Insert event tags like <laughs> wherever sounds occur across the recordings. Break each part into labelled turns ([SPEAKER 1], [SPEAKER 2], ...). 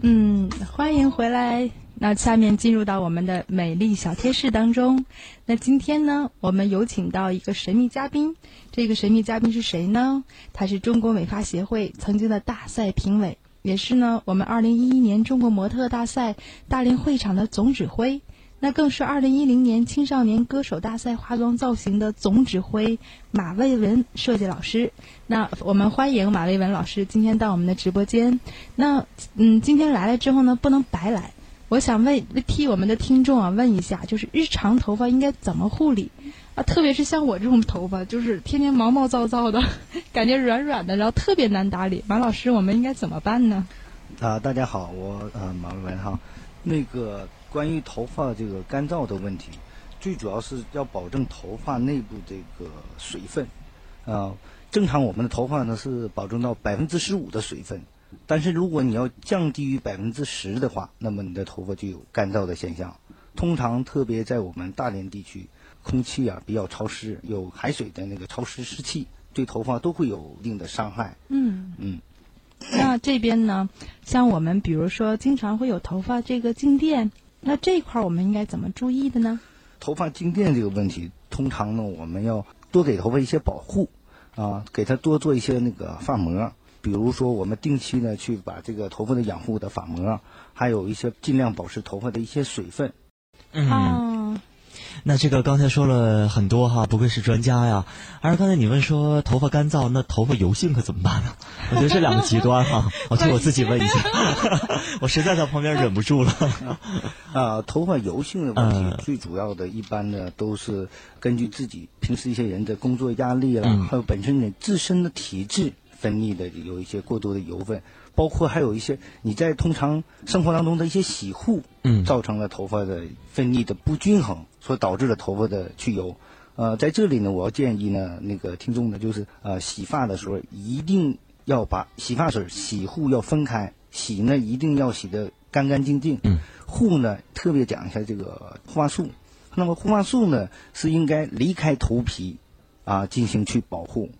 [SPEAKER 1] 嗯，欢迎回来。那下面进入到我们的美丽小贴士当中。那今天呢，我们有请到一个神秘嘉宾。这个神秘嘉宾是谁呢？他是中国美发协会曾经的大赛评委，也是呢我们二零一一年中国模特大赛大连会场的总指挥。那更是二零一零年青少年歌手大赛化妆造型的总指挥马卫文设计老师。那我们欢迎马卫文老师今天到我们的直播间。那嗯，今天来了之后呢，不能白来。我想问替我们的听众啊问一下，就是日常头发应该怎么护理啊？特别是像我这种头发，就是天天毛毛躁躁的，<laughs> 感觉软软的，然后特别难打理。马老师，我们应该怎么办呢？
[SPEAKER 2] 啊，大家好，我呃马卫文哈，那个。关于头发这个干燥的问题，最主要是要保证头发内部这个水分。啊，正常我们的头发呢是保证到百分之十五的水分，但是如果你要降低于百分之十的话，那么你的头发就有干燥的现象。通常特别在我们大连地区，空气啊比较潮湿，有海水的那个潮湿湿气，对头发都会有一定的伤害。
[SPEAKER 1] 嗯嗯。那这边呢，像我们比如说经常会有头发这个静电。那这一块我们应该怎么注意的呢？
[SPEAKER 2] 头发静电这个问题，通常呢，我们要多给头发一些保护，啊，给它多做一些那个发膜，比如说我们定期呢去把这个头发的养护的发膜，还有一些尽量保持头发的一些水分。
[SPEAKER 1] 嗯。
[SPEAKER 3] 那这个刚才说了很多哈，不愧是专家呀。而刚才你问说头发干燥，那头发油性可怎么办呢？我觉得这两个极端哈，我替我自己问一下，<laughs> 我实在在旁边忍不住了。<laughs>
[SPEAKER 2] 啊，头发油性的问题，最主要的一般呢都是根据自己平时一些人的工作压力啦，还有本身你自身的体质分泌的有一些过多的油分。包括还有一些你在通常生活当中的一些洗护，嗯，造成了头发的分泌的不均衡，所导致了头发的去油。呃，在这里呢，我要建议呢，那个听众呢，就是呃，洗发的时候一定要把洗发水、洗护要分开，洗呢一定要洗的干干净净。嗯，护呢特别讲一下这个护发素，那么护发素呢是应该离开头皮啊进行去保护。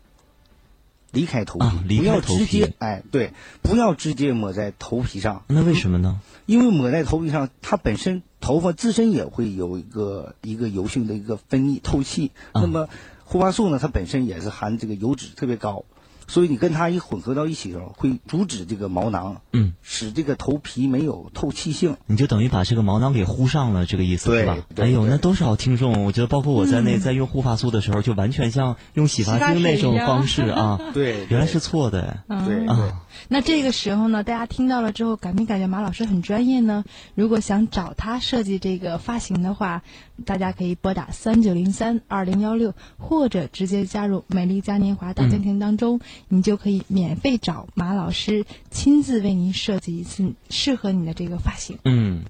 [SPEAKER 2] 离开头皮，不要直接哎，对，不要直接抹在头皮上。
[SPEAKER 3] 那为什么呢？
[SPEAKER 2] 因为抹在头皮上，它本身头发自身也会有一个一个油性的一个分泌透气。那么护发素呢，它本身也是含这个油脂特别高。所以你跟它一混合到一起的时候，会阻止这个毛囊，嗯，使这个头皮没有透气性。
[SPEAKER 3] 你就等于把这个毛囊给糊上了，这个意思是吧？哎呦，那多少听众，我觉得包括我在内，在用护发素的时候，就完全像用洗发精那种方式啊。<laughs>
[SPEAKER 2] 对，
[SPEAKER 3] 原来是错的。
[SPEAKER 2] 对
[SPEAKER 1] 啊。那这个时候呢，大家听到了之后，感没感觉马老师很专业呢？如果想找他设计这个发型的话，大家可以拨打三九零三二零幺六，或者直接加入美丽嘉年华大家庭当中。你就可以免费找马老师亲自为您设计一次适合你的这个发型。
[SPEAKER 3] 嗯。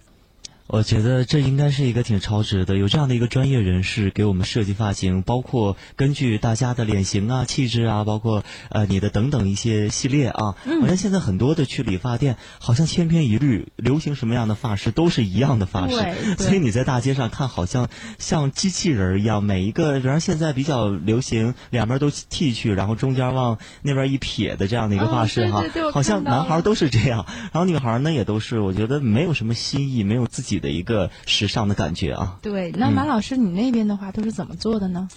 [SPEAKER 3] 我觉得这应该是一个挺超值的，有这样的一个专业人士给我们设计发型，包括根据大家的脸型啊、气质啊，包括呃你的等等一些系列啊。好像现在很多的去理发店，好像千篇一律，流行什么样的发饰都是一样的发饰，所以你在大街上看，好像像机器人一样，每一个，然后现在比较流行两边都剃去，然后中间往那边一撇的这样的一个发饰哈，好像男孩都是这样，然后女孩呢也都是，我觉得没有什么新意，没有自己。的一个时尚的感觉啊，
[SPEAKER 1] 对。那马老师，你那边的话都是怎么做的呢？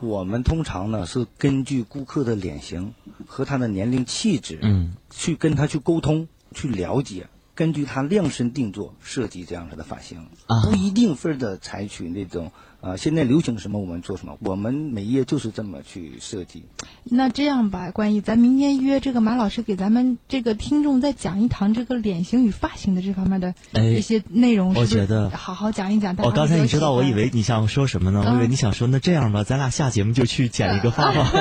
[SPEAKER 2] 我们通常呢是根据顾客的脸型和他的年龄、气质，嗯，去跟他去沟通、去了解，根据他量身定做设计这样子的发型，不一定非得采取那种。呃，现在流行什么我们做什么，我们美业就是这么去设计。
[SPEAKER 1] 那这样吧，关毅咱明天约这个马老师给咱们这个听众再讲一堂这个脸型与发型的这方面的一些内容，
[SPEAKER 3] 我觉得
[SPEAKER 1] 好好讲一讲。
[SPEAKER 3] 我刚才你知道，我以为你想说什么呢？我以为你想说，那这样吧，咱俩下节目就去剪一个 <laughs> 发吧。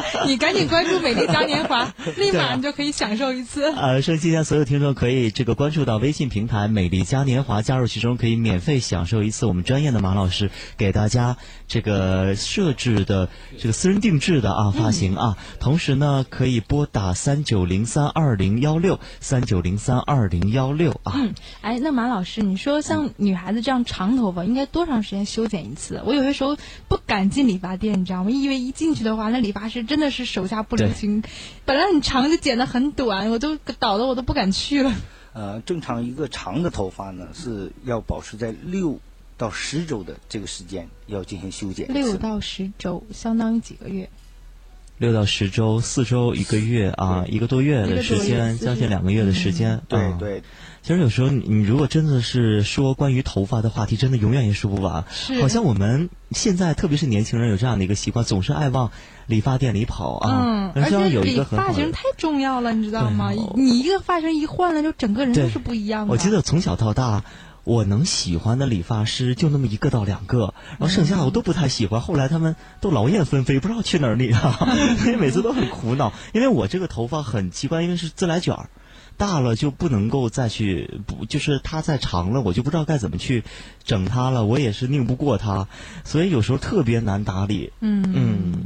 [SPEAKER 3] <laughs>
[SPEAKER 1] 你赶紧关注美丽嘉年华，<laughs> 立马你就可以享受一次。
[SPEAKER 3] 呃，说今天所有听众可以这个关注到微信平台美丽嘉年华，加入其中可以免费享受一次我们专业的马老师。给大家这个设置的这个私人定制的啊发型啊，同时呢可以拨打三九零三二零幺六三九零三二零幺六啊。
[SPEAKER 1] 嗯，哎，那马老师，你说像女孩子这样长头发，应该多长时间修剪一次？我有些时候不敢进理发店，你知道吗？因为一进去的话，那理发师真的是手下不留情，本来很长就剪得很短，我都倒的我都不敢去了。
[SPEAKER 2] 呃，正常一个长的头发呢是要保持在六到十周的这个时间要进行修剪。
[SPEAKER 1] 六到十周相当于几个月？
[SPEAKER 3] 六到十周，四周一个月啊，一个多月的时间，将近两个月的时间。
[SPEAKER 2] 对对。
[SPEAKER 3] 其实有时候你如果真的是说关于头发的话题，真的永远也说不完。
[SPEAKER 1] 是。
[SPEAKER 3] 好像我们现在特别是年轻人有这样的一个习惯，总是爱往理发店里跑啊。
[SPEAKER 1] 嗯。而且理发型太重要了，你知道吗？你一个发型一换了，就整个人都是不一样的。
[SPEAKER 3] 我记得从小到大。我能喜欢的理发师就那么一个到两个，然后剩下的我都不太喜欢。后来他们都劳燕分飞，不知道去哪儿理了，所 <laughs> 以每次都很苦恼。因为我这个头发很奇怪，因为是自来卷儿，大了就不能够再去不，就是它再长了，我就不知道该怎么去整它了。我也是拧不过它，所以有时候特别难打理。
[SPEAKER 1] 嗯
[SPEAKER 3] 嗯。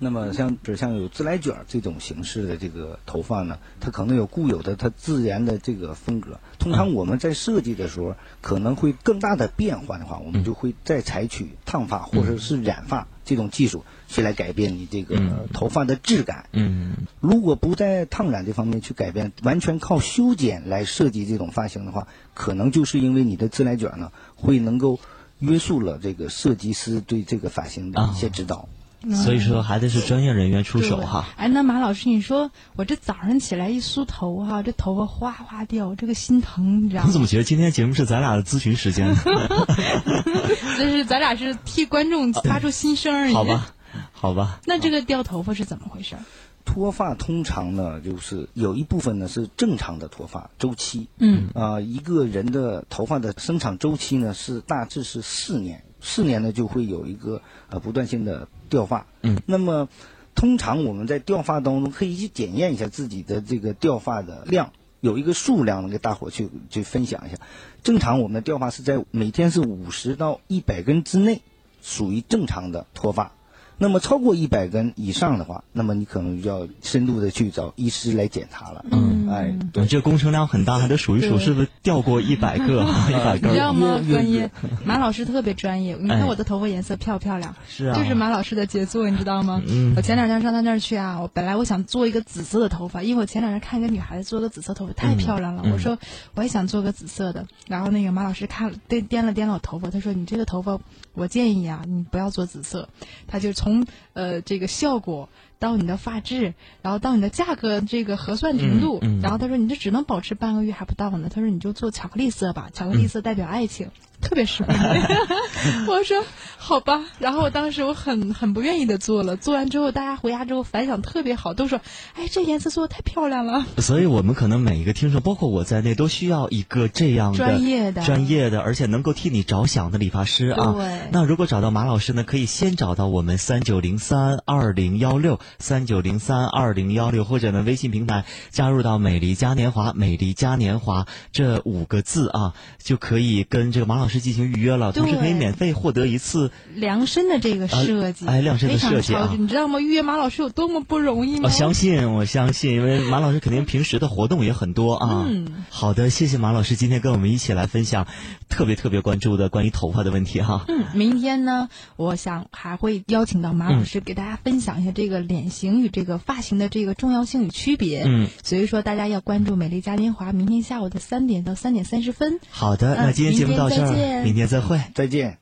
[SPEAKER 2] 那么像，比如像有自来卷这种形式的这个头发呢，它可能有固有的它自然的这个风格。通常我们在设计的时候，可能会更大的变换的话，我们就会再采取烫发或者是染发这种技术去来改变你这个头发的质感。
[SPEAKER 3] 嗯，
[SPEAKER 2] 如果不在烫染这方面去改变，完全靠修剪来设计这种发型的话，可能就是因为你的自来卷呢，会能够约束了这个设计师对这个发型的一些指导。
[SPEAKER 3] 所以说还得是专业人员出手哈。
[SPEAKER 1] 哎，那马老师，你说我这早上起来一梳头哈，这头发哗哗掉，这个心疼，你知道吗？
[SPEAKER 3] 我怎么觉得今天节目是咱俩的咨询时间？<laughs>
[SPEAKER 1] 这是咱俩是替观众发出心声而已。
[SPEAKER 3] 好吧，好吧。
[SPEAKER 1] 那这个掉头发是怎么回事？
[SPEAKER 2] 脱发通常呢，就是有一部分呢是正常的脱发周期。
[SPEAKER 1] 嗯。
[SPEAKER 2] 啊，一个人的头发的生长周期呢是大致是四年。四年呢，就会有一个呃不断性的掉发。
[SPEAKER 3] 嗯，
[SPEAKER 2] 那么通常我们在掉发当中可以去检验一下自己的这个掉发的量，有一个数量能给大伙去去分享一下。正常我们的掉发是在每天是五十到一百根之内，属于正常的脱发。那么超过一百根以上的话，那么你可能就要深度的去找医师来检查了。
[SPEAKER 1] 嗯，
[SPEAKER 2] 哎，
[SPEAKER 3] 对，这工程量很大，还得数一数是不是掉过一百个、<laughs> 一百根。
[SPEAKER 1] 你知道吗？<laughs> 专业，<laughs> 马老师特别专业。你看我的头发颜色漂不漂亮？
[SPEAKER 3] 是啊，
[SPEAKER 1] 这是马老师的杰作，你知道吗？
[SPEAKER 3] 嗯。
[SPEAKER 1] 我前两天上他那儿去啊，我本来我想做一个紫色的头发，因为我前两天看一个女孩子做个紫色头发太漂亮了，我说我也想做个紫色的。然后那个马老师看掂掂了掂了我头发，他说你这个头发，我建议啊，你不要做紫色。他就从呃。这个效果到你的发质，然后到你的价格这个核算程度，然后他说你这只能保持半个月还不到呢。他说你就做巧克力色吧，巧克力色代表爱情。特别适合，<laughs> 我说好吧，然后我当时我很很不愿意的做了，做完之后大家回家之后反响特别好，都说哎这颜色做的太漂亮了。
[SPEAKER 3] 所以我们可能每一个听众，包括我在内，都需要一个这样的
[SPEAKER 1] 专业的、
[SPEAKER 3] 专业的，而且能够替你着想的理发师啊。
[SPEAKER 1] 对。
[SPEAKER 3] 那如果找到马老师呢，可以先找到我们三九零三二零幺六三九零三二零幺六，或者呢微信平台加入到“美丽嘉年华”“美丽嘉年华”这五个字啊，就可以跟这个马老。师进行预约了，同时可以免费获得一次
[SPEAKER 1] 量身的这个设计，
[SPEAKER 3] 哎，量身的设计啊！
[SPEAKER 1] 你知道吗？预约马老师有多么不容易吗？
[SPEAKER 3] 我相信，我相信，因为马老师肯定平时的活动也很多啊。
[SPEAKER 1] 嗯，
[SPEAKER 3] 好的，谢谢马老师今天跟我们一起来分享特别特别关注的关于头发的问题哈。
[SPEAKER 1] 嗯，明天呢，我想还会邀请到马老师给大家分享一下这个脸型与这个发型的这个重要性与区别。
[SPEAKER 3] 嗯，
[SPEAKER 1] 所以说大家要关注美丽嘉年华，明天下午的三点到三点三十分。
[SPEAKER 3] 好的，那今天节目到这儿。明天再会，
[SPEAKER 2] 再见。